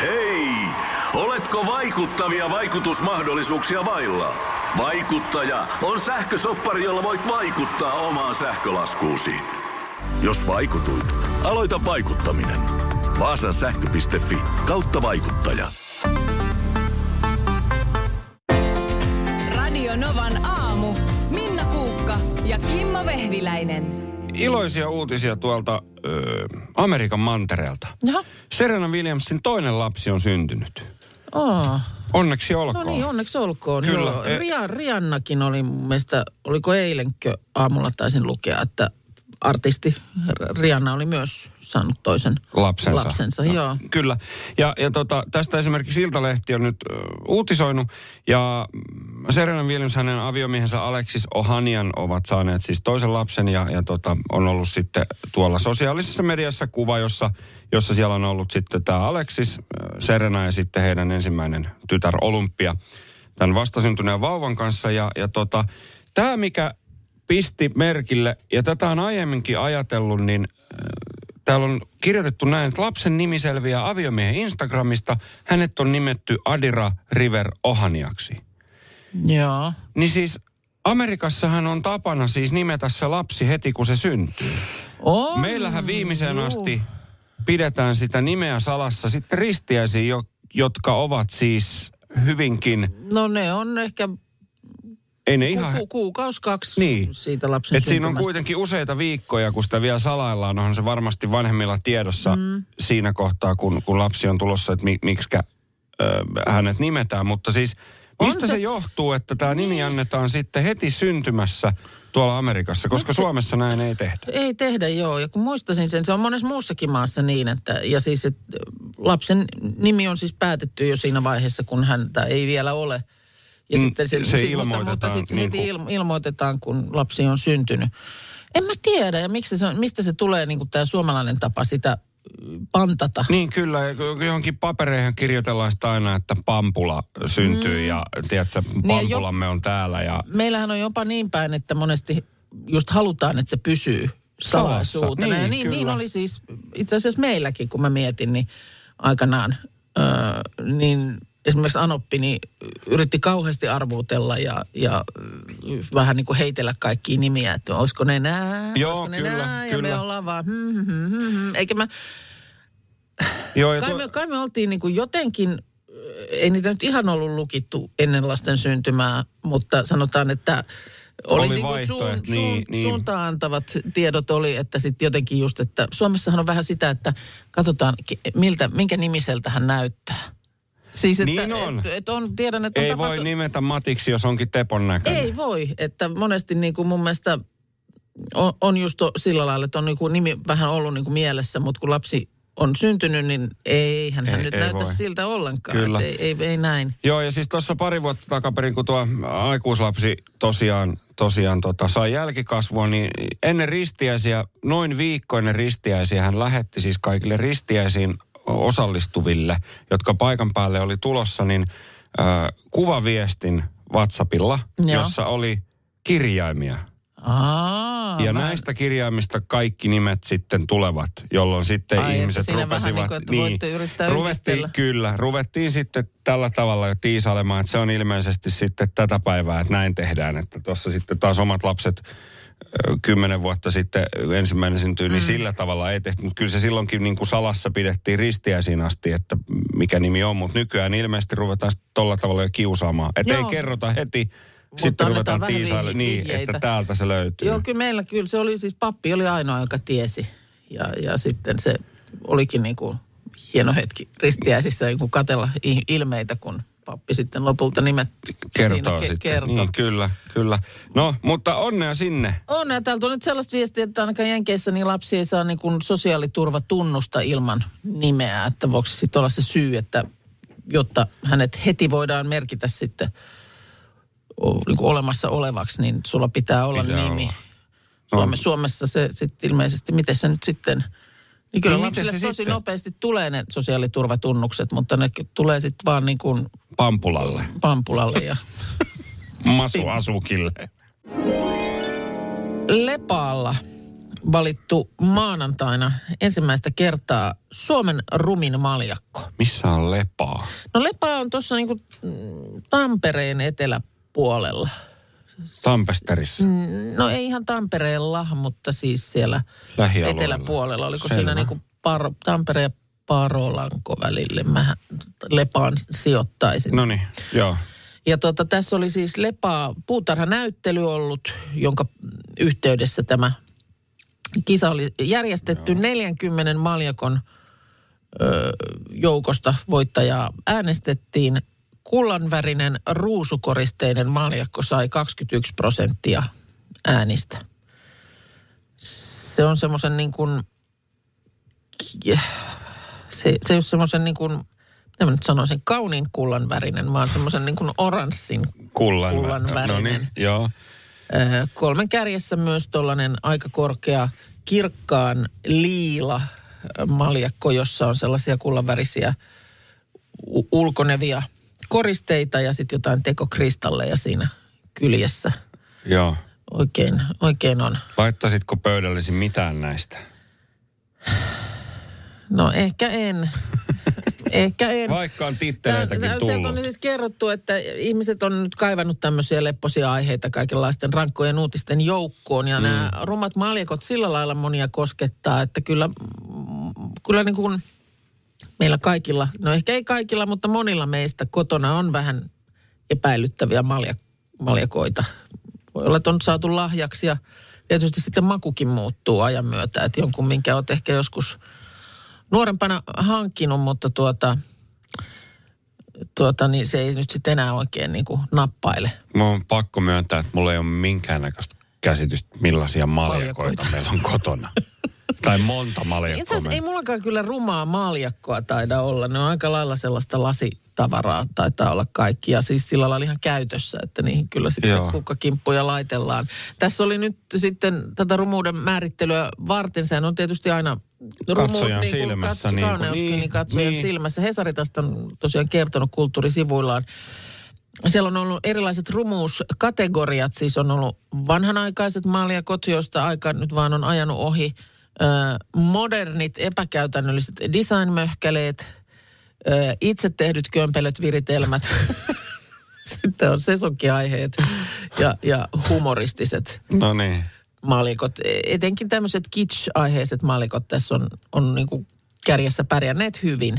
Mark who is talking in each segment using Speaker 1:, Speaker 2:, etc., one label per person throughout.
Speaker 1: Hei! Oletko vaikuttavia vaikutusmahdollisuuksia vailla? Vaikuttaja on sähkösoppari, jolla voit vaikuttaa omaan sähkölaskuusi. Jos vaikutuit, aloita vaikuttaminen. Vaasan sähkö.fi kautta vaikuttaja.
Speaker 2: Radio Novan aamu. Minna Kuukka ja Kimmo Vehviläinen.
Speaker 3: Iloisia uutisia tuolta ö, Amerikan mantereelta.
Speaker 4: Jaha.
Speaker 3: Serena Williamsin toinen lapsi on syntynyt.
Speaker 4: Oh.
Speaker 3: Onneksi
Speaker 4: No
Speaker 3: olkoon.
Speaker 4: niin, onneksi olkoon.
Speaker 3: Kyllä,
Speaker 4: Joo.
Speaker 3: e-
Speaker 4: Ria, Riannakin oli mun mielestä, oliko eilenkö aamulla taisin lukea, että artisti Rianna oli myös saanut toisen
Speaker 3: lapsensa.
Speaker 4: lapsensa
Speaker 3: No,
Speaker 4: joo.
Speaker 3: Kyllä. Ja, ja tota, tästä esimerkiksi Iltalehti on nyt ö, uutisoinut. Ja Serena Williams, hänen aviomiehensä Alexis Ohanian ovat saaneet siis toisen lapsen. Ja, ja tota, on ollut sitten tuolla sosiaalisessa mediassa kuva, jossa, jossa siellä on ollut sitten tämä Alexis, Serena ja sitten heidän ensimmäinen tytär Olympia tämän vastasyntyneen vauvan kanssa. Ja, ja tota, tämä, mikä pisti merkille, ja tätä on aiemminkin ajatellut, niin äh, täällä on kirjoitettu näin, että lapsen nimi selviää aviomiehen Instagramista. Hänet on nimetty Adira River Ohaniaksi.
Speaker 4: Joo.
Speaker 3: Niin siis Amerikassahan on tapana siis nimetä se lapsi heti, kun se syntyy.
Speaker 4: On.
Speaker 3: Meillähän viimeiseen
Speaker 4: Juu.
Speaker 3: asti pidetään sitä nimeä salassa sitten ristiäisiä, jo, jotka ovat siis hyvinkin,
Speaker 4: No ne on ehkä
Speaker 3: ei ne ihan...
Speaker 4: ku, kuukausi kaksi
Speaker 3: Niin.
Speaker 4: siitä lapsen
Speaker 3: Et siinä on kuitenkin useita viikkoja, kun sitä vielä salaillaan, onhan se varmasti vanhemmilla tiedossa mm. siinä kohtaa, kun, kun lapsi on tulossa, että mi, miksikä ö, hänet nimetään. Mutta siis mistä
Speaker 4: On
Speaker 3: se,
Speaker 4: se-
Speaker 3: johtuu, että tämä nimi annetaan sitten heti syntymässä tuolla Amerikassa, koska
Speaker 4: se-
Speaker 3: Suomessa näin ei tehdä.
Speaker 4: Ei tehdä, joo. Ja kun muistasin sen, se on monessa muussakin maassa niin, että ja siis, että lapsen nimi on siis päätetty jo siinä vaiheessa, kun häntä ei vielä ole. Ja
Speaker 3: Mm,
Speaker 4: sitten
Speaker 3: se
Speaker 4: mutta- Mutta
Speaker 3: ilmoitetaan
Speaker 4: sitten se
Speaker 3: niin
Speaker 4: heti
Speaker 3: kuin-
Speaker 4: il, ilmoitetaan, kun lapsi on syntynyt. En mä tiedä, ja miksi se on, mistä se tulee niin tämä suomalainen tapa sitä y, pantata.
Speaker 3: Niin kyllä, johonkin papereihin kirjoitellaan sitä aina, että Pampula syntyy mm. ja tiedätkö,
Speaker 4: Niin, jo-
Speaker 3: Pampulamme on täällä ja
Speaker 4: Meillähän on jopa niin päin, että monesti just halutaan, että se pysyy salaisuutena.
Speaker 3: Niin,
Speaker 4: ja niin,
Speaker 3: kyllä.
Speaker 4: niin oli siis itse asiassa meilläkin, kun mä mietin, niin aikanaan, öö, niin esimerkiksi Anoppi niin yritti kauheasti arvuutella ja, ja ö, vähän niin kuin heitellä kaikkia nimiä, että olisiko ne nää,
Speaker 3: Joo,
Speaker 4: olisiko ne
Speaker 3: kyllä,
Speaker 4: nää, ja
Speaker 3: kyllä.
Speaker 4: me ollaan vaan hmm, hmm, hmm. Eikä mä,
Speaker 3: Joo, ja
Speaker 4: kai,
Speaker 3: tuo-
Speaker 4: me, kai me oltiin niin kuin jotenkin, ö, ei niitä nyt ihan ollut lukittu ennen lasten syntymää, mutta sanotaan, että oli,
Speaker 3: Oli
Speaker 4: niin kuin
Speaker 3: vaihtoehto,
Speaker 4: suun,
Speaker 3: niin,
Speaker 4: suun,
Speaker 3: niin.
Speaker 4: suuntaan antavat tiedot oli, että sitten jotenkin just, että Suomessahan on vähän sitä, että katsotaan, miltä, minkä nimiseltä hän näyttää. Siis, että,
Speaker 3: Niin on.
Speaker 4: Et, et on, tiedän, että on
Speaker 3: ei
Speaker 4: tapahtu-
Speaker 3: voi nimetä Matiksi, jos onkin Tepon näköinen.
Speaker 4: Ei voi, että monesti niin kuin mun mielestä on, on just to, sillä lailla, että on niin kuin nimi vähän ollut niin kuin mielessä, mutta kun lapsi on syntynyt, niin eihän hän
Speaker 3: Ei-
Speaker 4: nyt
Speaker 3: ei
Speaker 4: näytä
Speaker 3: voi.
Speaker 4: siltä ollenkaan.
Speaker 3: Kyllä.
Speaker 4: Ei, ei, ei näin.
Speaker 3: Joo, ja siis tuossa pari vuotta takaperin, kun tuo aikuislapsi tosiaan, tosiaan tota, sai jälkikasvua, niin ennen ristiäisiä, noin viikko ennen ristiäisiä, hän lähetti siis kaikille ristiäisiin osallistuville, jotka paikan päälle oli tulossa, niin äh, kuvaviestin WhatsAppilla,
Speaker 4: Joo.
Speaker 3: jossa oli kirjaimia.
Speaker 4: Aa,
Speaker 3: ja
Speaker 4: mä-
Speaker 3: näistä kirjaimista kaikki nimet sitten tulevat, jolloin sitten
Speaker 4: Ai,
Speaker 3: ihmiset rupesivat...
Speaker 4: niin kuin, yrittää
Speaker 3: ruvettiin. Kyllä, ruvettiin sitten tällä tavalla jo tiisailemaan, että se on ilmeisesti sitten tätä päivää, että näin tehdään. Että tuossa sitten taas omat lapset kymmenen vuotta sitten ensimmäinen syntyy, niin sillä tavalla ei tehty. Mutta kyllä se silloinkin niin kuin salassa pidettiin ristiäisiin asti, että mikä nimi on. Mutta nykyään ilmeisesti ruvetaan tolla tavalla jo kiusaamaan. Että ei kerrota heti, sitten ruvetaan tiisaille niin,
Speaker 4: vihjeitä.
Speaker 3: että täältä se löytyy.
Speaker 4: Joo, kyllä meillä kyllä se oli siis pappi oli ainoa, joka tiesi. Ja, ja sitten se olikin niin kuin hieno hetki ristiäisissä niin kuin katella ilmeitä, kun pappi sitten lopulta nimet
Speaker 3: kertoo
Speaker 4: siinä
Speaker 3: sitten.
Speaker 4: kertoi.
Speaker 3: Niin, kyllä, kyllä. No, mutta onnea sinne.
Speaker 4: On, ja täältä on nyt sellaista viestiä, että ainakaan Jenkeissä niin lapsi ei saa niin kuin sosiaaliturvatunnusta ilman nimeä. Että voiko se sitten olla se syy, että jotta hänet heti voidaan merkitä sitten niin kuin olemassa olevaksi, niin sulla pitää olla
Speaker 3: Pitää
Speaker 4: nimi.
Speaker 3: olla.
Speaker 4: Suome, Suomessa se sitten ilmeisesti, miten se nyt sitten... Niin kyllä
Speaker 3: No miten
Speaker 4: lapsille
Speaker 3: se
Speaker 4: tosi
Speaker 3: sitten?
Speaker 4: nopeasti tulee ne sosiaaliturvatunnukset, mutta ne tulee sitten vaan niin kuin
Speaker 3: Pampulalle.
Speaker 4: pampulalle ja
Speaker 3: Masu Asukille.
Speaker 4: Lepaalla valittu maanantaina ensimmäistä kertaa Suomen rumin maljakko.
Speaker 3: Missä on lepaa?
Speaker 4: No Lepa on tuossa niinku Tampereen eteläpuolella.
Speaker 3: Tampesterissa.
Speaker 4: No ei ihan Tampereella, mutta siis siellä eteläpuolella. Oliko
Speaker 3: Selvä.
Speaker 4: siinä niinku Paro, Tampere ja Parolanko välille? Mä Lepaan sijoittaisin.
Speaker 3: No niin, joo.
Speaker 4: Ja tota, tässä oli siis Lepaa puutarhanäyttely ollut, jonka yhteydessä tämä kisa oli järjestetty. 40 maljakon ö, joukosta voittajaa äänestettiin. Kullanvärinen ruusukoristeinen maljakko sai 21 prosenttia äänistä. Se on semmoisen niin kuin, se, se ei ole semmoisen niin kuin, mitä mä nyt sanoisin, kauniin kullanvärinen, vaan semmoisen niin kuin oranssin
Speaker 3: Kullan,
Speaker 4: Kullanvärinen.
Speaker 3: No niin, joo.
Speaker 4: Kolmen kärjessä myös tuollainen aika korkea kirkkaan liila maljakko, jossa on sellaisia kullanvärisiä ulkonevia koristeita ja sitten jotain tekokristalleja siinä kyljessä.
Speaker 3: Joo.
Speaker 4: Oikein, oikein on.
Speaker 3: Laittaisitko pöydällesi mitään näistä?
Speaker 4: No ehkä en. ehkä en.
Speaker 3: Vaikka on titteleitäkin
Speaker 4: Tää- tää- Sieltä on
Speaker 3: tullut.
Speaker 4: siis kerrottu, että ihmiset on nyt kaivannut tämmöisiä lepposia aiheita kaikenlaisten rankkojen uutisten joukkoon. Ja mm. nämä rumat maljakot sillä lailla monia koskettaa, että kyllä, kyllä niin kuin meillä kaikilla, no ehkä ei kaikilla, mutta monilla meistä kotona on vähän epäilyttäviä malja, maljakoita. Voi olla, että on saatu lahjaksi ja tietysti sitten makukin muuttuu ajan myötä. Että jonkun, minkä olet ehkä joskus nuorempana hankkinut, mutta tuota, tuota, niin se ei nyt sitten enää oikein niin kuin nappaile.
Speaker 3: Mun on pakko myöntää, että mulla ei ole minkäännäköistä käsitystä, millaisia maljakoita
Speaker 4: Maljakoita.
Speaker 3: meillä on kotona. tai monta
Speaker 4: Itse
Speaker 3: maljakkoa.
Speaker 4: asiassa ei mullakaan kyllä rumaa maljakkoa taida olla. Ne on aika lailla sellaista lasitavaraa taitaa olla kaikki. Ja siis sillä lailla ihan käytössä, että niihin kyllä sitten
Speaker 3: Joo.
Speaker 4: kukkakimppuja laitellaan. Tässä oli nyt sitten tätä rumuuden määrittelyä varten. Sehän on tietysti aina
Speaker 3: Katsojan
Speaker 4: niin kuin
Speaker 3: silmässä,
Speaker 4: Katso,
Speaker 3: niin kuin-
Speaker 4: kauneuskin,
Speaker 3: niin,
Speaker 4: niin, katsojan
Speaker 3: niin.
Speaker 4: silmässä. Hesari tästä on tosiaan kertonut kulttuurisivuillaan. Siellä on ollut erilaiset rumuuskategoriat, siis on ollut vanhanaikaiset maljakot, joista aika nyt vaan on ajanut ohi. Modernit, epäkäytännölliset designmöhkäleet, itse tehdyt kömpelöt, viritelmät. Sitten on sesonkiaiheet ja, ja humoristiset
Speaker 3: No niin.
Speaker 4: maalikot. Etenkin tämmöiset kitsch-aiheiset maalikot tässä on, on niin kärjessä pärjänneet hyvin,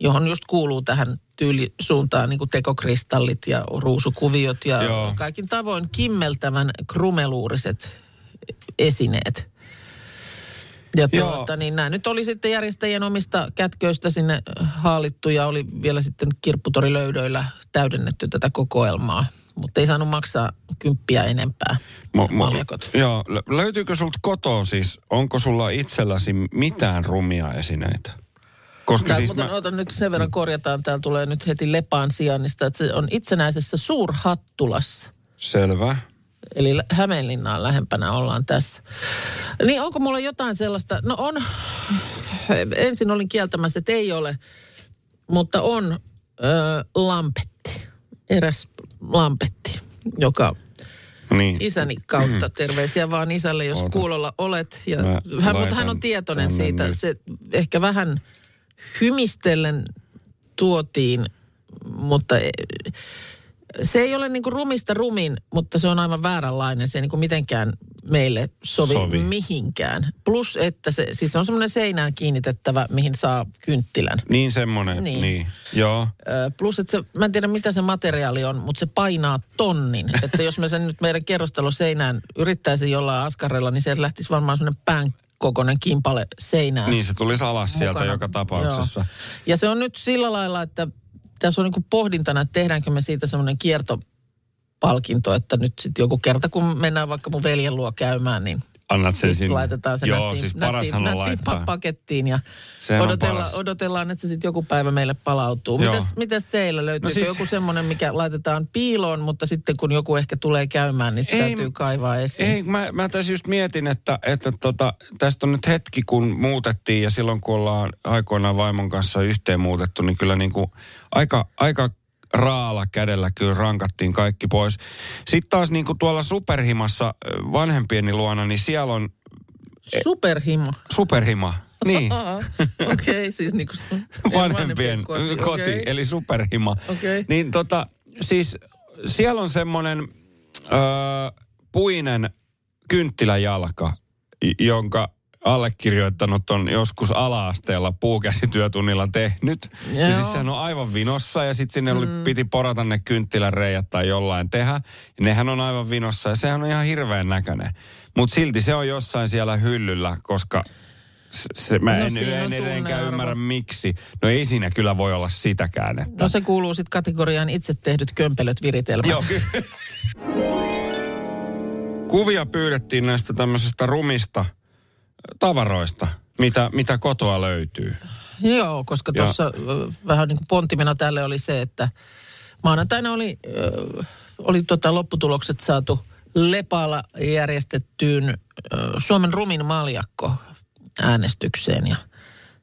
Speaker 4: johon just kuuluu tähän tyylisuuntaan niin kuin tekokristallit ja ruusukuviot ja
Speaker 3: Joo.
Speaker 4: kaikin tavoin kimmeltävän krumeluuriset esineet. Ja tuota, niin nämä nyt oli sitten järjestäjien omista kätköistä sinne haalittu ja oli vielä sitten kirpputorilöydöillä täydennetty tätä kokoelmaa. Mutta ei saanut maksaa kymppiä enempää
Speaker 3: Mo, mo,
Speaker 4: maljakot.
Speaker 3: joo, lö- löytyykö sulta kotoa siis, onko sulla itselläsi mitään rumia esineitä? Koska
Speaker 4: Tää,
Speaker 3: siis
Speaker 4: mutta
Speaker 3: mä,
Speaker 4: otan nyt sen verran korjataan, täällä tulee nyt heti Lepaan sijainnista, että se on itsenäisessä Suurhattulassa.
Speaker 3: selvä.
Speaker 4: Eli Hämeenlinnaan lähempänä ollaan tässä. Niin onko mulla jotain sellaista? No on, ensin olin kieltämässä, että ei ole, mutta on ö, lampetti, eräs lampetti, joka
Speaker 3: Niin.
Speaker 4: isäni kautta. Terveisiä vaan isälle, jos
Speaker 3: Oota.
Speaker 4: kuulolla olet. Ja
Speaker 3: Mä
Speaker 4: hän, mutta hän on tietoinen siitä.
Speaker 3: nyt.
Speaker 4: Se ehkä vähän hymistellen tuotiin, mutta e- se ei ole niin kuin rumista rumin, mutta se on aivan vääränlainen. Se ei niin kuin mitenkään meille sovi,
Speaker 3: Sovi.
Speaker 4: mihinkään. Plus, että se, siis se on semmoinen seinään kiinnitettävä, mihin saa kynttilän.
Speaker 3: Niin semmoinen, niin.
Speaker 4: Niin.
Speaker 3: Joo.
Speaker 4: Plus, että se, mä en tiedä mitä se materiaali on, mutta se painaa tonnin. Että jos mä sen nyt meidän kerrostaloseinään yrittäisin jollain askarella, niin sieltä lähtisi varmaan semmoinen pään kokoinen kimpale seinään.
Speaker 3: Niin se tulisi alas sieltä
Speaker 4: mukana.
Speaker 3: joka tapauksessa.
Speaker 4: Joo. Ja se on nyt sillä lailla, että tässä on niin pohdintana, että tehdäänkö me siitä semmoinen kiertopalkinto, että nyt sitten joku kerta, kun mennään vaikka mun veljen luo käymään, niin
Speaker 3: Annat sen sinne.
Speaker 4: laitetaan se
Speaker 3: Joo,
Speaker 4: nättiin,
Speaker 3: siis parashan
Speaker 4: nättiin,
Speaker 3: on laittaa.
Speaker 4: pa- pakettiin ja
Speaker 3: Sehän on
Speaker 4: odotellaan, että se sitten joku päivä meille palautuu.
Speaker 3: Joo.
Speaker 4: Mitäs, mitäs teillä löytyykö
Speaker 3: No
Speaker 4: siis...
Speaker 3: siis-
Speaker 4: joku semmoinen, mikä laitetaan piiloon, mutta sitten kun joku ehkä tulee käymään, niin se
Speaker 3: Ei,
Speaker 4: täytyy kaivaa esiin.
Speaker 3: Ei, mä, mä tässä just mietin, että, että tota, tästä on nyt hetki, kun muutettiin ja silloin kun ollaan aikoinaan vaimon kanssa yhteen muutettu, niin kyllä niin kuin aika, aika raala kädellä kyllä rankattiin kaikki pois. Sitten taas niin kuin tuolla superhimassa vanhempieni luona, niin siellä on
Speaker 4: Superhimo.
Speaker 3: Superhima. Niin.
Speaker 4: Aa, Okei, okay, siis niinku sun
Speaker 3: vanhempien
Speaker 4: koti.
Speaker 3: koti,
Speaker 4: okei.
Speaker 3: eli superhima.
Speaker 4: Okei.
Speaker 3: Niin tota, siis siellä on semmoinen öö, puinen kynttiläjalka, jonka allekirjoittanut on joskus ala-asteella puukäsityötunnilla tehnyt. Ja
Speaker 4: Joo.
Speaker 3: siis sehän on aivan vinossa ja sitten sinne oli, piti porata ne kynttiläreijät tai jollain tehdä. Ja nehän on aivan vinossa ja sehän on ihan hirveän näköinen. Mutta silti se on jossain siellä hyllyllä, koska se, se, mä
Speaker 4: No
Speaker 3: en, en edelleenkään ymmärrä miksi. No ei siinä kyllä voi olla sitäkään, että...
Speaker 4: No se kuuluu sitten kategoriaan itse tehdyt kömpelöt viritelmät.
Speaker 3: Joo, kyllä. Kuvia pyydettiin näistä tämmöisistä rumista tavaroista, mitä, mitä kotoa löytyy.
Speaker 4: Joo, koska tuossa vähän niin kuin pontimena tälle oli se, että maanantaina oli, ö, oli tota lopputulokset saatu Lepaalla järjestettyyn ö, Suomen rumin maljakko äänestykseen ja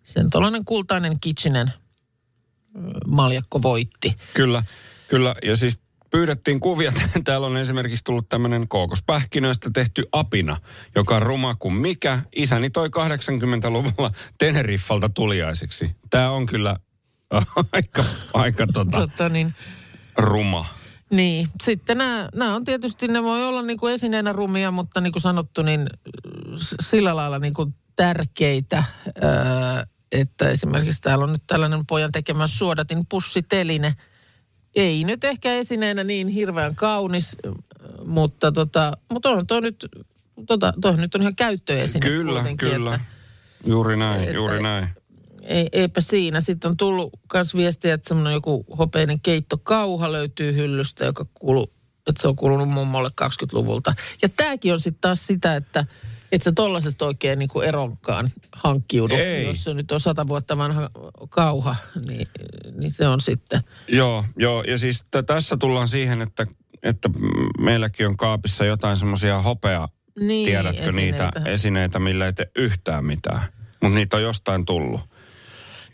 Speaker 4: sen tuollainen kultainen kitchenen ö, maljakko voitti.
Speaker 3: Kyllä, kyllä. Ja siis pyydettiin kuvia. Täällä on esimerkiksi tullut tämmöinen kookospähkinöistä tehty apina, joka on ruma kuin mikä. Isäni toi 80-luvulla Teneriffalta tuliaisiksi. Tämä on kyllä aika, aika tota,
Speaker 4: Tota, niin,
Speaker 3: ruma.
Speaker 4: Niin, sitten nämä, nämä on tietysti, ne voi olla niin kuin esineenä rumia, mutta niin kuin sanottu, niin sillä lailla niin kuin tärkeitä, öö, että esimerkiksi täällä on nyt tällainen pojan tekemä suodatin pussiteline. Ei nyt ehkä esineenä niin hirveän kaunis, mutta, tota, mutta on tuo nyt, tota, toi nyt on ihan käyttöesine
Speaker 3: Kyllä, kyllä.
Speaker 4: Että,
Speaker 3: Juuri näin,
Speaker 4: että-
Speaker 3: juuri näin.
Speaker 4: ei, eipä siinä. Sitten on tullut myös viestiä, että semmoinen joku hopeinen keittokauha löytyy hyllystä, joka kuuluu, että se on kuulunut mummolle 20-luvulta. Ja tämäkin on sitten taas sitä, että et sä tollasesta oikein niinku eronkaan hankkiudu.
Speaker 3: Ei.
Speaker 4: Jos se nyt on sata vuotta vanha kauha, niin, niin se on sitten.
Speaker 3: Joo, joo. Ja siis t- tässä tullaan siihen, että, että meilläkin on kaapissa jotain semmoisia hopea,
Speaker 4: Niin,
Speaker 3: tiedätkö niitä
Speaker 4: esineitä.
Speaker 3: esineitä, millä ei tee yhtään mitään. Mutta niitä on jostain tullut.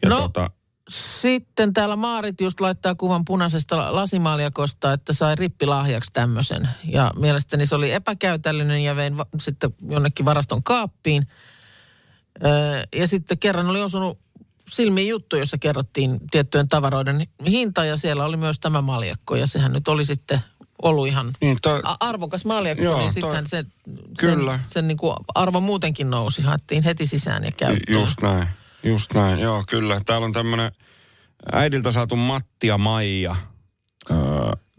Speaker 3: Ja
Speaker 4: No.
Speaker 3: tota,
Speaker 4: Sitten täällä Maarit just laittaa kuvan punaisesta lasimaljakosta, että sai rippilahjaksi tämmöisen. Ja mielestäni se oli epäkäytällinen ja vein va- sitten jonnekin varaston kaappiin. Öö, ja sitten kerran oli osunut silmiin juttu, jossa kerrottiin tiettyjen tavaroiden hinta ja siellä oli myös tämä maljakko. Ja sehän nyt oli sitten ollut ihan
Speaker 3: niin toi,
Speaker 4: arvokas maljakko,
Speaker 3: Joo,
Speaker 4: niin sittenhän se,
Speaker 3: Kyllä.
Speaker 4: sen, sen niin kuin arvo muutenkin nousi. Haettiin heti sisään ja käyttöön.
Speaker 3: just näin, just näin. Joo, kyllä. Täällä on tämmöinen äidiltä saatu Matti ja Maija. Öö,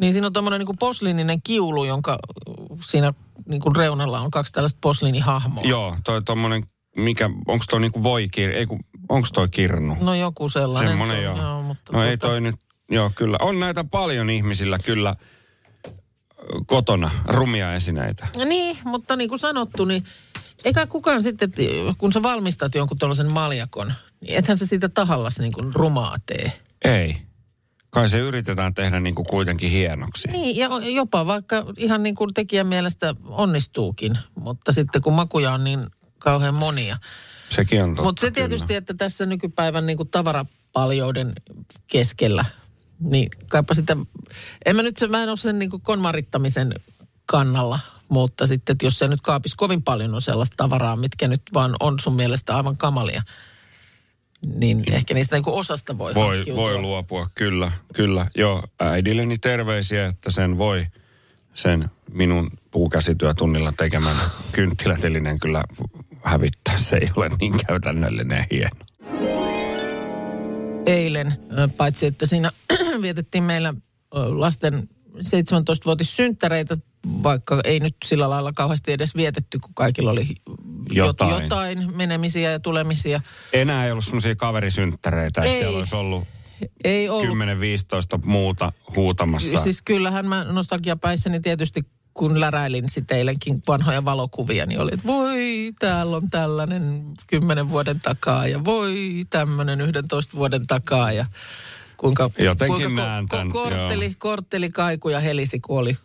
Speaker 4: Niin siinä on tuommoinen niin posliininen kiulu, jonka siinä niin kuin reunalla on kaksi tällaista posliinihahmoa.
Speaker 3: joo, toi tommonen, mikä, onko toi niinku voikir, ei kun, onko toi kirnu?
Speaker 4: No joku sellainen.
Speaker 3: Semmoinen
Speaker 4: on,
Speaker 3: joo.
Speaker 4: joo mutta
Speaker 3: no ei
Speaker 4: tota-
Speaker 3: toi nyt, joo kyllä. On näitä paljon ihmisillä kyllä kotona, rumia esineitä.
Speaker 4: Niin, mutta niin kuin sanottu, niin eikä kukaan sitten, kun sä valmistat jonkun tuollaisen maljakon, niin ethän se siitä tahallas niin kuin rumaa tee.
Speaker 3: Ei. Kai se yritetään tehdä niinku kuitenkin hienoksi.
Speaker 4: Niin, ja jopa vaikka ihan niin kuin tekijän mielestä onnistuukin, mutta sitten kun makuja on niin kauhean monia.
Speaker 3: Sekin on totta.
Speaker 4: Mutta se
Speaker 3: kyllä.
Speaker 4: tietysti, että tässä nykypäivän niin kuin tavarapaljouden keskellä, niin kaipa sitä, en mä nyt, mä en ole sen niin kuin konmarittamisen kannalla, mutta sitten, että jos se nyt kaapis kovin paljon on sellaista tavaraa, mitkä nyt vaan on sun mielestä aivan kamalia, niin ehkä niistä niin osasta voi
Speaker 3: Voi,
Speaker 4: hankkiutua.
Speaker 3: voi luopua, kyllä, kyllä. Joo, äidilleni terveisiä, että sen voi sen minun puukäsityötunnilla tekemän kynttilätelinen kyllä hävittää. Se ei ole niin käytännöllinen ja hieno.
Speaker 4: eilen, paitsi että siinä vietettiin meillä lasten 17-vuotissynttäreitä, vaikka ei nyt sillä lailla kauheasti edes vietetty, kun kaikilla oli
Speaker 3: Jotain.
Speaker 4: jotain, jotain menemisiä ja tulemisia.
Speaker 3: Enää ei ollut semmoisia kaverisynttäreitä, että
Speaker 4: Ei.
Speaker 3: siellä olisi ollut
Speaker 4: Ei ollut.
Speaker 3: 10-15 muuta huutamassa.
Speaker 4: Siis kyllähän mä nostalgiapäissäni tietysti kun läräilin sitten eilenkin vanhoja valokuvia, niin oli, että voi, täällä on tällainen kymmenen vuoden takaa ja voi, tämmöinen 11 vuoden takaa ja kuinka,
Speaker 3: Jotenkin
Speaker 4: kuinka
Speaker 3: näen tän,
Speaker 4: kortteli,
Speaker 3: joo.
Speaker 4: kortteli kaiku ja helisi, kun oli,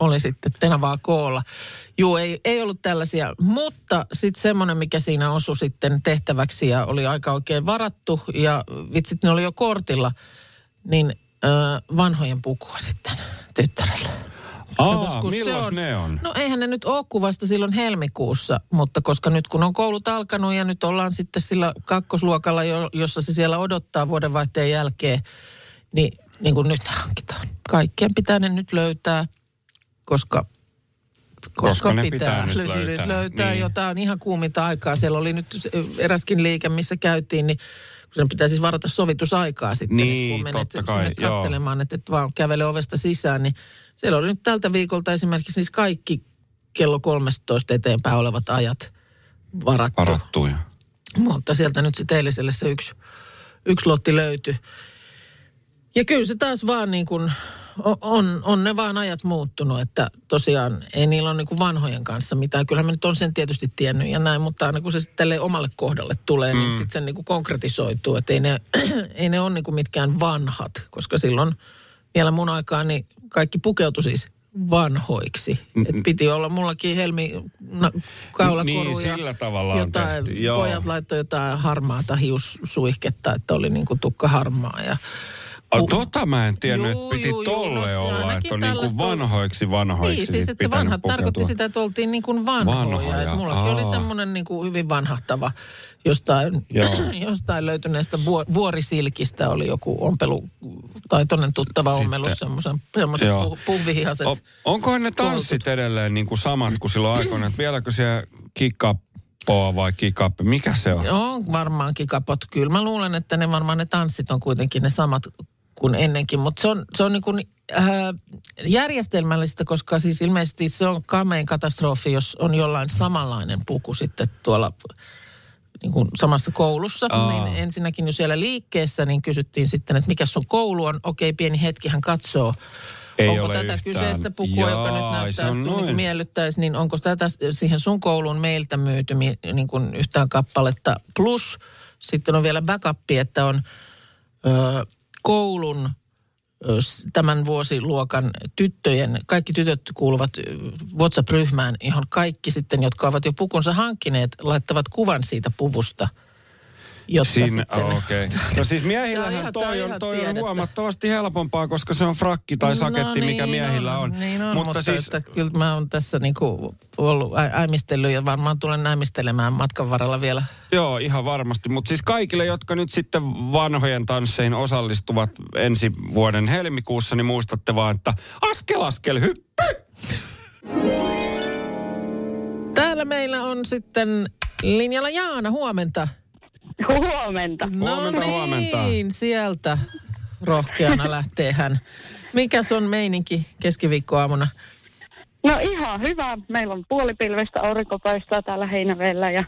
Speaker 4: oli sitten tenavaa koolla. Juu, ei, ei ollut tällaisia, mutta sitten semmoinen, mikä siinä osui sitten tehtäväksi ja oli aika oikein varattu ja vitsit, ne oli jo kortilla, niin ö, vanhojen pukua sitten tyttärelle.
Speaker 3: Aa,
Speaker 4: Katos,
Speaker 3: milloin
Speaker 4: on-
Speaker 3: ne on?
Speaker 4: No eihän ne nyt ole kuin vasta silloin helmikuussa, mutta koska nyt kun on koulut alkanut ja nyt ollaan sitten sillä kakkosluokalla, jo, jossa se siellä odottaa vuodenvaihteen jälkeen, niin, niin kuin nyt hankitaan. Kaikkien pitää ne nyt löytää, koska
Speaker 3: Koska ne pitää nyt
Speaker 4: ly-
Speaker 3: löytää,
Speaker 4: löytää
Speaker 3: niin.
Speaker 4: jotain ihan kuuminta aikaa. Siellä oli nyt eräskin liike, missä käytiin, niin kun sen pitää siis varata sovitusaikaa sitten.
Speaker 3: Niin,
Speaker 4: kun menet
Speaker 3: totta kai,
Speaker 4: sinne katselemaan, että et vaan kävele ovesta sisään, niin siellä oli nyt tältä viikolta esimerkiksi siis kaikki kello 13 eteenpäin olevat ajat varattu.
Speaker 3: Varattuja.
Speaker 4: Mutta sieltä nyt sitten eiliselle se yksi, yksi lotti löytyi. Ja kyllä se taas vaan niin kuin, on, on ne vaan ajat muuttunut, että tosiaan ei niillä ole niin kuin vanhojen kanssa mitään. Kyllähän mä nyt on sen tietysti tiennyt ja näin, mutta aina kun se sitten omalle kohdalle tulee, mm. niin sitten se niin kuin konkretisoituu. Että ei ne, ei ne ole niin kuin mitkään vanhat, koska silloin vielä mun aikaan niin kaikki pukeutui siis vanhoiksi. Et piti olla mullakin helmi na, kaulakoru
Speaker 3: Niin,
Speaker 4: ja
Speaker 3: sillä tavalla on
Speaker 4: jotain,
Speaker 3: tehty, joo.
Speaker 4: pojat laittoi jotain harmaata hiussuihketta, että oli niinku tukka harmaa ja
Speaker 3: A,
Speaker 4: Ku-
Speaker 3: tota mä en tiennyt,
Speaker 4: Juu,
Speaker 3: että piti
Speaker 4: juu, juu,
Speaker 3: tolle
Speaker 4: no,
Speaker 3: olla, että on niinku vanhoiksi vanhoiksi
Speaker 4: Niin, siis että se vanha tarkoitti
Speaker 3: pukeutua.
Speaker 4: sitä, että oltiin niin kuin vanhoja.
Speaker 3: Vanhoja,
Speaker 4: Et mullakin oli
Speaker 3: aa.
Speaker 4: semmoinen niin kuin hyvin vanhahtava jostain, jostain löytyneestä vuor- vuorisilkistä oli joku ompelu, tai tonnen tuttava ommellus, semmoisen, pu, puhvihihaset.
Speaker 3: O, onkohan ne tanssit edelleen niin kuin samat kuin silloin aikoina, että vieläkö siellä kickappoa vai kickappe, mikä se on?
Speaker 4: On varmaankin kapot. Kyllä mä luulen, että ne varmaan ne tanssit on kuitenkin ne samat kuin ennenkin. Mutta se on, se on niin kuin, äh, järjestelmällistä, koska siis ilmeisesti se on kamein katastrofi, jos on jollain samanlainen puku sitten tuolla niin kuin samassa koulussa.
Speaker 3: Aa.
Speaker 4: Niin ensinnäkin jo siellä liikkeessä niin kysyttiin sitten, että mikä sun koulu on. Okei, pieni hetki hän katsoo.
Speaker 3: Ei
Speaker 4: onko
Speaker 3: ole
Speaker 4: tätä
Speaker 3: yhtään.
Speaker 4: kyseistä pukua, joka nyt
Speaker 3: Jaa,
Speaker 4: näyttää,
Speaker 3: on
Speaker 4: niin miellyttäisi, niin onko tätä siihen sun kouluun meiltä myyty niin kuin yhtään kappaletta. Plus sitten on vielä backup, että on ö, koulun tämän vuosiluokan tyttöjen, kaikki tytöt kuuluvat WhatsApp-ryhmään, johon kaikki sitten, jotka ovat jo pukunsa hankkineet, laittavat kuvan siitä puvusta. Jotta
Speaker 3: Siinä,
Speaker 4: sitten,
Speaker 3: okei. Okay. No siis miehillähän toi
Speaker 4: on
Speaker 3: toi on huomattavasti helpompaa, koska se on frakki tai saketti,
Speaker 4: no
Speaker 3: mikä
Speaker 4: niin
Speaker 3: miehillä on.
Speaker 4: Niin on, mutta, mutta
Speaker 3: siis,
Speaker 4: että kyllä mä oon tässä niinku ollut ä- äimistellyt ja varmaan tulen äimistelemään matkan varrella vielä.
Speaker 3: Joo, ihan varmasti. Mutta siis kaikille, jotka nyt sitten vanhojen tansseihin osallistuvat ensi vuoden helmikuussa, niin muistatte vaan, että askel askel hyppy!
Speaker 4: Täällä meillä on sitten linjalla Jaana, huomenta.
Speaker 5: Huomenta.
Speaker 3: Huomenta,
Speaker 4: no niin,
Speaker 3: huomenta.
Speaker 4: sieltä rohkeana lähtee hän. Mikäs on meininki keskiviikkoaamuna?
Speaker 5: No ihan hyvä. Meillä on puolipilvestä aurinko paistaa täällä Heinävellä ja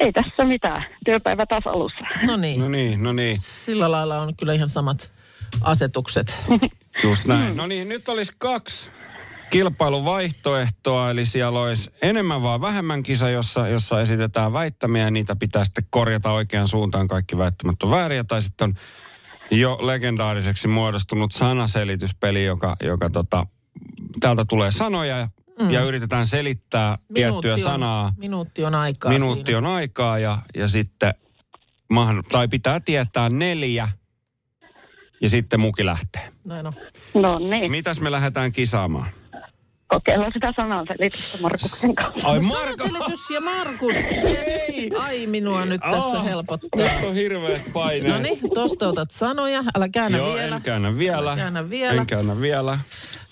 Speaker 5: ei tässä mitään. Työpäivä taas alussa.
Speaker 4: No niin,
Speaker 3: No niin, no niin.
Speaker 4: sillä lailla on kyllä ihan samat asetukset.
Speaker 3: Just näin. No niin, nyt olisi kaksi kilpailuvaihtoehtoa, eli siellä olisi enemmän vaan vähemmän kisa, jossa, jossa esitetään väittämiä ja niitä pitää sitten korjata oikeaan suuntaan. Kaikki väittämät on vääriä, tai sitten on jo legendaariseksi muodostunut sanaselityspeli, joka, joka tota, täältä tulee sanoja ja, mm. ja yritetään selittää tiettyä
Speaker 4: on,
Speaker 3: sanaa.
Speaker 4: Minuutti on aikaa
Speaker 3: Minuutti
Speaker 4: siinä.
Speaker 3: on aikaa ja, ja sitten, mahd- tai pitää tietää neljä ja sitten muki lähtee.
Speaker 4: Näin on.
Speaker 5: No niin.
Speaker 3: Mitäs me lähdetään kisaamaan?
Speaker 5: Kokeillaan sitä sananselitystä Markuksen kanssa.
Speaker 3: Ai
Speaker 4: Sanaselitys ja Markus. Yes. Ai minua nyt tässä
Speaker 3: Aa,
Speaker 4: helpottaa.
Speaker 3: Nyt on hirveät paineet.
Speaker 4: No niin, tosta otat sanoja. Älä käännä
Speaker 3: Joo,
Speaker 4: vielä.
Speaker 3: en käännä vielä.
Speaker 4: Älä käännä vielä.
Speaker 3: En käännä vielä.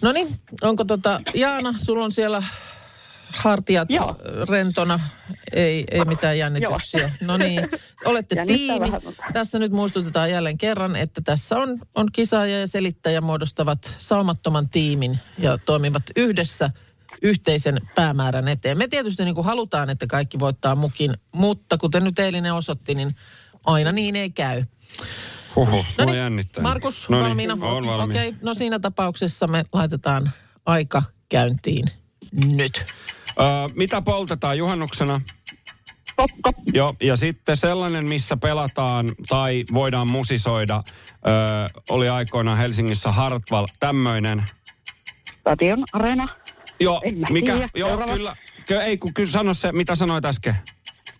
Speaker 4: No niin, onko tota, Jaana, sulla on siellä hartiat
Speaker 5: Joo.
Speaker 4: rentona, ei, ei mitään jännityksiä. No niin, olette tiimi.
Speaker 5: vähän, mutta-
Speaker 4: Tässä nyt muistutetaan jälleen kerran, että tässä on, on kisaaja ja selittäjä muodostavat saumattoman tiimin ja toimivat yhdessä yhteisen päämäärän eteen. Me tietysti niin kuin halutaan, että kaikki voittaa mukin, mutta kuten nyt eilinen osoitti, niin aina niin ei käy.
Speaker 3: Huhu,
Speaker 4: No
Speaker 3: mua jännittää.
Speaker 4: Markus,
Speaker 3: Noniin,
Speaker 4: valmiina?
Speaker 3: Olen valmis.
Speaker 4: Okei, no siinä tapauksessa me laitetaan aika käyntiin nyt.
Speaker 3: Ö, mitä poltetaan juhannuksena?
Speaker 5: Kokko.
Speaker 3: Joo, ja sitten sellainen, missä pelataan tai voidaan musisoida, ö, oli aikoinaan Helsingissä Hartwall, tämmöinen.
Speaker 5: Stadion Arena.
Speaker 3: Joo,
Speaker 5: En mä
Speaker 3: mikä?
Speaker 5: tiedä.
Speaker 3: Joo,
Speaker 5: Seuraava.
Speaker 3: kyllä. Ky- ei, kun kyllä sano se, mitä sanoit äsken.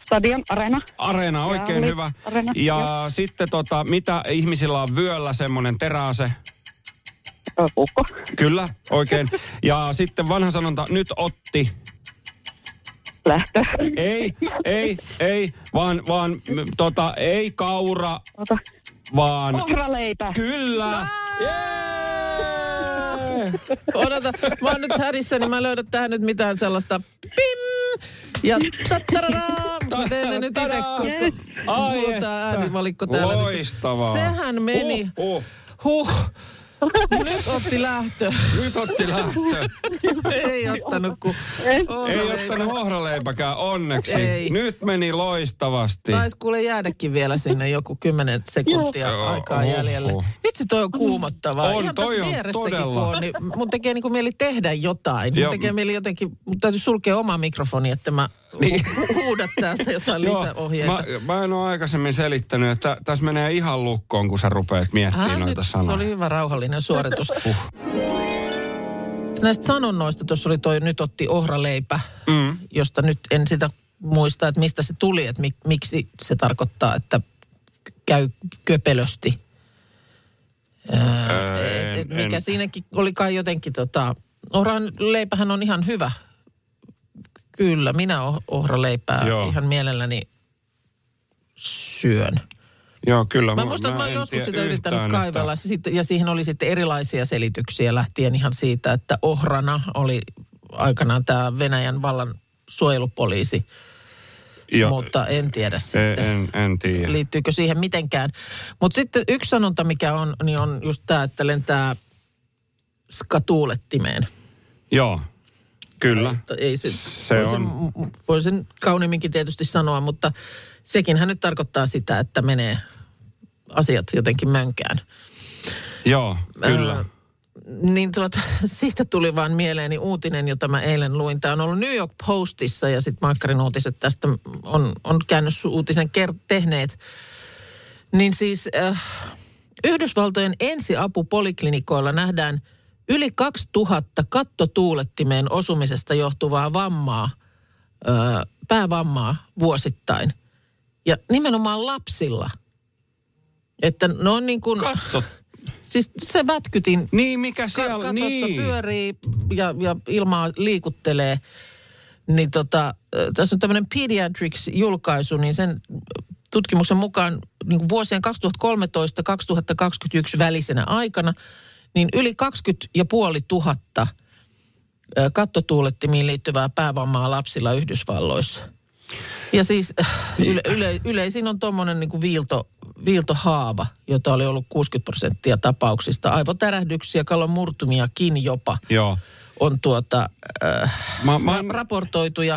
Speaker 5: Stadion Arena.
Speaker 3: Areena, oikein
Speaker 5: oli
Speaker 3: hyvä.
Speaker 5: Areena,
Speaker 3: ja
Speaker 5: joo.
Speaker 3: sitten tota, mitä ihmisillä on vyöllä semmoinen teräase?
Speaker 5: Puukko.
Speaker 3: Kyllä, oikein. Ja sitten vanha sanonta, nyt otti.
Speaker 5: Lähtö.
Speaker 3: Ei, ei, ei, vaan, vaan m, tota, ei kaura,
Speaker 5: Ota.
Speaker 3: vaan...
Speaker 5: Ohraleipä.
Speaker 3: Kyllä! Jee!
Speaker 4: Odota, mä oon nyt härissä, niin mä löydän tähän nyt mitään sellaista pim! Ja tattararaa! Mä teen ne nyt itse, koska
Speaker 3: Ai
Speaker 4: mulla on tää äänivalikko täällä. nyt.
Speaker 3: Loistavaa.
Speaker 4: Sehän meni.
Speaker 3: Uh, uh.
Speaker 4: Huh. Nyt otti lähtö.
Speaker 3: Nyt otti lähtö.
Speaker 4: Ei ottanut, kun...
Speaker 3: Ei ottanut ohraleipäkään onneksi.
Speaker 4: Ei.
Speaker 3: Nyt meni loistavasti.
Speaker 4: Taisi kuule jäädäkin vielä sinne joku kymmenen sekuntia
Speaker 3: Joo.
Speaker 4: aikaa
Speaker 3: Joo,
Speaker 4: jäljelle. Vitsi, toi on kuumottavaa.
Speaker 3: On,
Speaker 4: Ihan
Speaker 3: toi on todella.
Speaker 4: kun on, niin mun tekee niin kuin mieli tehdä jotain. Mun
Speaker 3: Joo.
Speaker 4: tekee mieli jotenkin, mun täytyy sulkea oma mikrofoni, että mä
Speaker 3: Niin.
Speaker 4: hu- huudat täältä jotain
Speaker 3: Joo,
Speaker 4: lisäohjeita.
Speaker 3: mä, mä en ole aikaisemmin selittänyt, että tässä menee ihan lukkoon, kun sä rupeat miettimään
Speaker 4: Ah,
Speaker 3: noita
Speaker 4: nyt, se
Speaker 3: sanoja.
Speaker 4: oli hyvä rauhallinen suoritus. Näistä sanonnoista tuossa oli toi nyt otti ohraleipä,
Speaker 3: Mm.
Speaker 4: josta nyt en sitä muista, että mistä se tuli, että mik, miksi se tarkoittaa, että käy köpelösti. Ää,
Speaker 3: Öö,
Speaker 4: et,
Speaker 3: en-
Speaker 4: et mikä
Speaker 3: en.
Speaker 4: siinäkin oli kai jotenkin tota, ohran leipähän on ihan hyvä. Kyllä, minä oh- ohraleipää
Speaker 3: Joo.
Speaker 4: ihan mielelläni syön.
Speaker 3: Joo, kyllä.
Speaker 4: Mä muistan, että mä joskus sitä yrittänyt
Speaker 3: yhtään,
Speaker 4: kaivella.
Speaker 3: Että,
Speaker 4: ja siihen oli sitten erilaisia selityksiä lähtien ihan siitä, että ohrana oli aikanaan tämä Venäjän vallan suojelupoliisi.
Speaker 3: jo,
Speaker 4: mutta en tiedä
Speaker 3: en,
Speaker 4: sitten.
Speaker 3: en, en tiedä.
Speaker 4: Liittyykö siihen mitenkään. Mutta sitten yksi sanonta, mikä on, niin on just tämä, että lentää skatuulettimeen.
Speaker 3: Joo, kyllä.
Speaker 4: Mutta Ei se,
Speaker 3: Se
Speaker 4: voi
Speaker 3: on.
Speaker 4: Sen, voi sen kauniimminkin tietysti sanoa, mutta sekin hän nyt tarkoittaa sitä, että menee asiat jotenkin mönkään.
Speaker 3: Joo, kyllä.
Speaker 4: Ää, niin tuota, siitä tuli vaan mieleeni uutinen, jota mä eilen luin. Tämä on ollut New York Postissa ja sitten Maikkarin uutiset tästä on, on käännösuutisen ker- tehneet. Niin siis äh, Yhdysvaltojen ensiapupoliklinikoilla nähdään yli 2000 kattotuulettimeen osumisesta johtuvaa vammaa, äh, päävammaa vuosittain. Ja nimenomaan lapsilla. Että ne on niin kuin...
Speaker 3: Katso.
Speaker 4: Siis se vätkytin
Speaker 3: Niin, mikä siellä
Speaker 4: katossa
Speaker 3: niin.
Speaker 4: pyörii ja, ja ilmaa liikuttelee. Niin tota, tässä on tämmöinen Pediatrics-julkaisu, niin sen tutkimuksen mukaan niin vuosien 2013-2021 välisenä aikana, niin yli 20 ja puoli tuhatta äh, kattotuulettimiin liittyvää päävammaa lapsilla Yhdysvalloissa. Ja siis äh, yle, yle, yleisin on tuommoinen niin viilto, viiltohaava, jota oli ollut 60 prosenttia tapauksista. Aivotärähdyksiä, kallon murtumiakin jopa
Speaker 3: Joo.
Speaker 4: on tuota, äh,
Speaker 3: Mä, mä,
Speaker 4: ra- raportoitu ja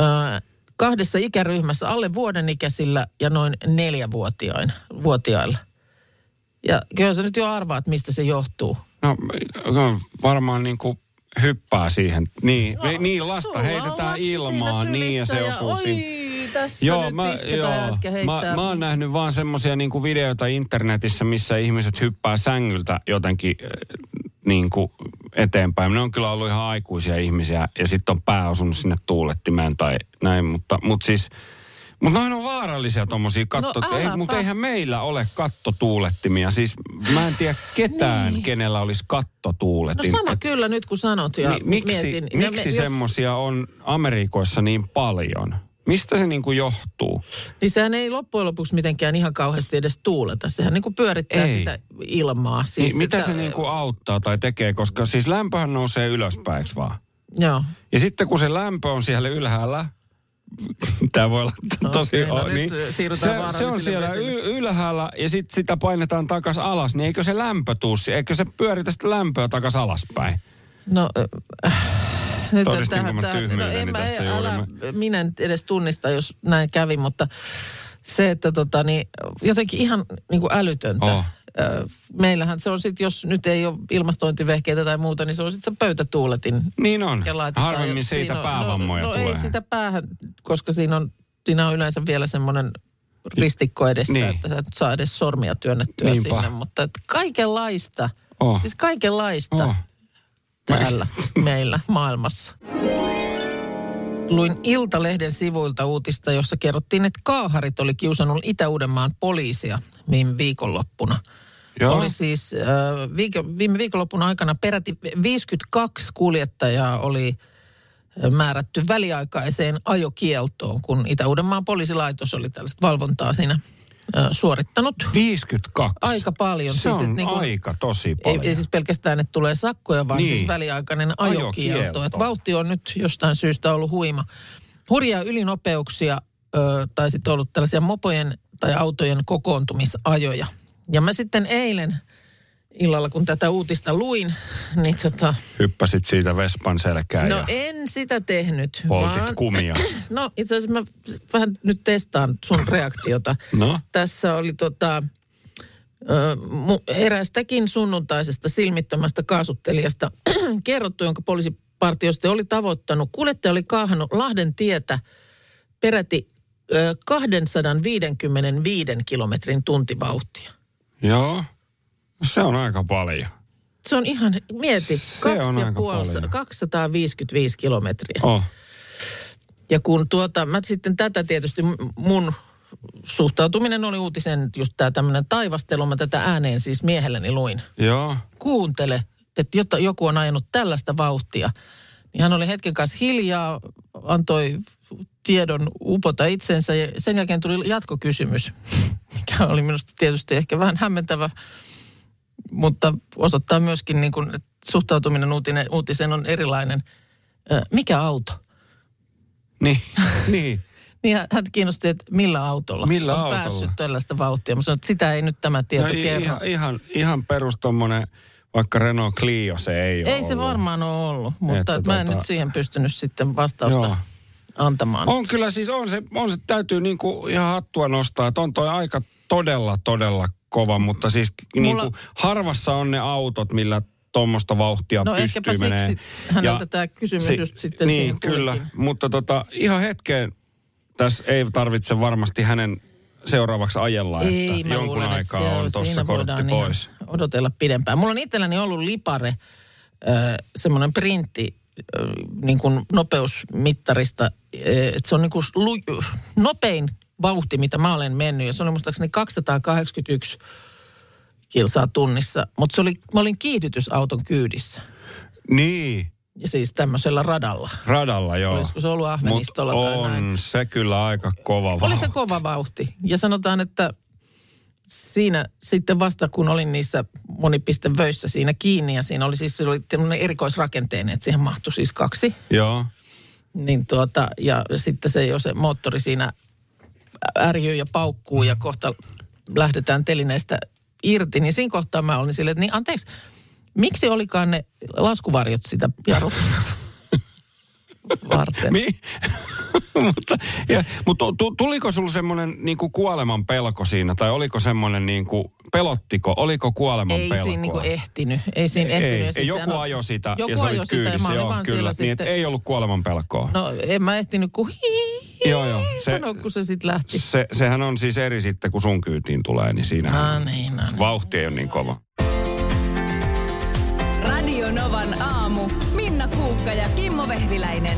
Speaker 4: äh, kahdessa ikäryhmässä alle vuoden ikäisillä ja noin neljävuotiailla. Ja kyllä sä nyt jo arvaat, mistä se johtuu.
Speaker 3: no, no, varmaan niin kuin hyppää siihen. Niin, no, niin lasta heitetään ilmaan, niin ja se osuu
Speaker 4: oi,
Speaker 3: siihen.
Speaker 4: tässä
Speaker 3: Joo,
Speaker 4: nyt
Speaker 3: mä,
Speaker 4: ja äsken
Speaker 3: mä, mä oon nähnyt vaan semmoisia niinku videoita internetissä, missä ihmiset hyppää sängyltä jotenkin äh, niinku eteenpäin. Ne on kyllä ollut ihan aikuisia ihmisiä ja sitten on pää osunut sinne tuulettimeen tai näin, mutta, mutta siis... Mutta noin on vaarallisia tommosia katto...
Speaker 4: No
Speaker 3: ei, mutta eihän meillä ole kattotuulettimia. Siis mä en tiedä ketään, niin. kenellä olisi
Speaker 4: No
Speaker 3: kattotuuletin.
Speaker 4: sama
Speaker 3: Et
Speaker 4: kyllä nyt kun sanot ja
Speaker 3: Mi- miksi
Speaker 4: mietin. Ja
Speaker 3: miksi
Speaker 4: me- jos-
Speaker 3: semmosia on Amerikoissa niin paljon? Mistä se niinku johtuu?
Speaker 4: Niin sehän ei loppujen lopuksi mitenkään ihan kauheasti edes tuuleta. Sehän niin kuin pyörittää
Speaker 3: Ei.
Speaker 4: sitä ilmaa. Siis
Speaker 3: Niin, mitä
Speaker 4: että-
Speaker 3: se niinku auttaa tai tekee? Koska siis lämpöhän nousee ylöspäin, vaan?
Speaker 4: Joo.
Speaker 3: Ja sitten kun se lämpö on siellä ylhäällä, tämä voi olla tosi...
Speaker 4: Okei, no
Speaker 3: niin, se, se on siellä
Speaker 4: vesille.
Speaker 3: ylhäällä ja sitten sitä painetaan takas alas, niin eikö se lämpö tuu, eikö se pyöritä sitä lämpöä takas alaspäin?
Speaker 4: No, äh, nyt
Speaker 3: Todistinko mä tyhmyyteni
Speaker 4: en mä-
Speaker 3: tässä
Speaker 4: älä-
Speaker 3: juuri?
Speaker 4: Minä en edes tunnista, jos näin kävi, mutta se, että tota, niin, jotenkin ihan niin kuin älytöntä.
Speaker 3: Oh.
Speaker 4: Meillähän se on sitten, jos nyt ei ole ilmastointivehkeitä tai muuta, niin se on sitten se pöytätuuletin.
Speaker 3: Niin on. Harvemmin siitä
Speaker 4: on-
Speaker 3: päävammoja
Speaker 4: no, no,
Speaker 3: tulee.
Speaker 4: ei sitä päähän, koska siinä on, siinä on yleensä vielä semmoinen ristikko edessä,
Speaker 3: Niin.
Speaker 4: että sä et saa edes sormia työnnettyä
Speaker 3: Niinpä.
Speaker 4: sinne. Mutta et kaikenlaista,
Speaker 3: Oh.
Speaker 4: siis kaikenlaista
Speaker 3: Oh.
Speaker 4: täällä meillä maailmassa. Luin Iltalehden sivuilta uutista, jossa kerrottiin, että kaaharit oli kiusannut Itä-Uudenmaan poliisia viime viikonloppuna.
Speaker 3: Joo.
Speaker 4: oli siis äh, viike, viime viikonlopun aikana peräti 52 kuljettajaa oli äh, määrätty väliaikaiseen ajokieltoon, kun Itä-Uudenmaan poliisilaitos oli tällaista valvontaa siinä äh, suorittanut.
Speaker 3: 52.
Speaker 4: Aika paljon.
Speaker 3: Se
Speaker 4: Siis,
Speaker 3: on
Speaker 4: et niinku-
Speaker 3: aika tosi
Speaker 4: Ei,
Speaker 3: paljon.
Speaker 4: ei siis pelkästään, että tulee sakkoja, vaan
Speaker 3: Niin.
Speaker 4: niin. siis väliaikainen ajokielto.
Speaker 3: Ajokielto.
Speaker 4: Et vauhti on nyt jostain syystä ollut huima. Hurjaa ylinopeuksia ö, tai sitten ollut tällaisia mopojen tai autojen kokoontumisajoja. Ja mä sitten eilen illalla, kun tätä uutista luin, niin tota,
Speaker 3: Hyppäsit siitä Vespan selkään
Speaker 4: no
Speaker 3: ja
Speaker 4: en sitä tehnyt.
Speaker 3: poltit
Speaker 4: vaan,
Speaker 3: kumia.
Speaker 4: No itse asiassa mä vähän nyt testaan sun reaktiota.
Speaker 3: No?
Speaker 4: Tässä oli tota, eräästäkin sunnuntaisesta silmittömästä kaasuttelijasta kerrottu, jonka poliisipartiosta oli tavoittanut. Kuljettaja oli kaahannut Lahden tietä peräti ö, 255 kilometrin tuntivauhtia.
Speaker 3: Joo. Se on aika paljon.
Speaker 4: Se on ihan, mieti,
Speaker 3: Se
Speaker 4: kaksi
Speaker 3: on
Speaker 4: ja
Speaker 3: aika
Speaker 4: puoli,
Speaker 3: paljon.
Speaker 4: 255 kilometriä.
Speaker 3: Oh.
Speaker 4: Ja kun tuota, mä sitten tätä tietysti mun suhtautuminen oli uutisen just tämä tämmöinen taivastelu. Mä tätä ääneen siis miehelleni luin.
Speaker 3: Joo.
Speaker 4: Kuuntele, että jotta joku on ajanut tällaista vauhtia. Niin hän oli hetken kanssa hiljaa, antoi tiedon upota itsensä ja sen jälkeen tuli jatkokysymys, mikä oli minusta tietysti ehkä vähän hämmentävä, mutta osoittaa myöskin niin kuin, että suhtautuminen uutinen, uutiseen on erilainen. Mikä auto?
Speaker 3: Niin. niin.
Speaker 4: Niin hän- kiinnosti, että millä autolla
Speaker 3: Millä
Speaker 4: on
Speaker 3: autolla?
Speaker 4: päässyt tällaista vauhtia. Mä sanoin, että sitä ei nyt tämä tieto
Speaker 3: No,
Speaker 4: kerro.
Speaker 3: ihan, ihan, ihan perus tommonen, vaikka Renault Clio se ei ole
Speaker 4: Ei se
Speaker 3: ollut.
Speaker 4: varmaan ole ollut, mutta
Speaker 3: että
Speaker 4: mä en
Speaker 3: tota-
Speaker 4: nyt siihen pystynyt sitten vastausta
Speaker 3: Joo.
Speaker 4: Antamaan.
Speaker 3: On kyllä siis, on se, on se täytyy niinku ihan hattua nostaa, että on toi aika todella, todella kova, mutta siis
Speaker 4: Mulla-
Speaker 3: niinku, harvassa on ne autot, millä tuommoista vauhtia
Speaker 4: No
Speaker 3: pystyy menee.
Speaker 4: häneltä tämä kysymys just sitten
Speaker 3: Niin, kyllä,
Speaker 4: tulikin.
Speaker 3: mutta tota, ihan hetkeen tässä ei tarvitse varmasti hänen seuraavaksi ajella,
Speaker 4: Ei,
Speaker 3: että jonkun
Speaker 4: luulen, että
Speaker 3: aikaa
Speaker 4: se
Speaker 3: on tuossa kortti pois.
Speaker 4: odotella pidempään. Mulla on itselläni ollut lipare, äh, semmoinen printti, niin kuin nopeusmittarista. Että se on niin kuin lu- nopein vauhti, mitä mä olen mennyt. Ja se oli muistaakseni 281 kilsaa tunnissa. Mutta se oli, mä olin kiihdytysauton kyydissä.
Speaker 3: Niin,
Speaker 4: Ja siis tämmöisellä radalla.
Speaker 3: radalla joo.
Speaker 4: Olisiko se ollut
Speaker 3: Mut
Speaker 4: Ahvenistolla tai
Speaker 3: on
Speaker 4: näin?
Speaker 3: se kyllä aika kova
Speaker 4: Oli
Speaker 3: vauhti.
Speaker 4: se kova vauhti. Ja sanotaan, että siinä sitten vasta kun olin niissä monipistevöissä siinä kiinni ja siinä oli siis se oli erikoisrakenteinen, että siihen mahtui siis kaksi.
Speaker 3: Joo.
Speaker 4: Niin tuota, ja sitten se jo se moottori siinä ärjyy ja paukkuu ja kohta lähdetään telineestä irti, niin siinä kohtaa mä olin silleen, että niin anteeksi, miksi olikaan ne laskuvarjot sitä jarrutusta varten?
Speaker 3: Mi- mutta, ja, mutta tu- tuliko sulla semmoinen niinku kuoleman pelko siinä, tai oliko semmoinen niinku, pelottiko, oliko kuoleman
Speaker 4: ei
Speaker 3: pelkoa?
Speaker 4: siinä niinku ehtinyt. Ei siinä ehtinyt.
Speaker 3: ei,
Speaker 4: siis
Speaker 3: joku ajoi sitä
Speaker 4: joku
Speaker 3: ja sä olit
Speaker 4: sitä ja mä
Speaker 3: kyydissä, joo, kyllä.
Speaker 4: siellä
Speaker 3: Niin,
Speaker 4: sitten-
Speaker 3: ei ollut kuoleman pelkoa.
Speaker 4: No en mä ehtinyt kuin hii,
Speaker 3: Joo, joo. Se-
Speaker 4: sano, kun se sitten lähti.
Speaker 3: Se, sehän on siis eri sitten, kun sun kyytiin tulee, niin siinä
Speaker 4: No niin, no niin.
Speaker 3: vauhti ei ole niin kova.
Speaker 2: Radio Novan aamu. Minna Kuukka ja Kimmo Vehviläinen.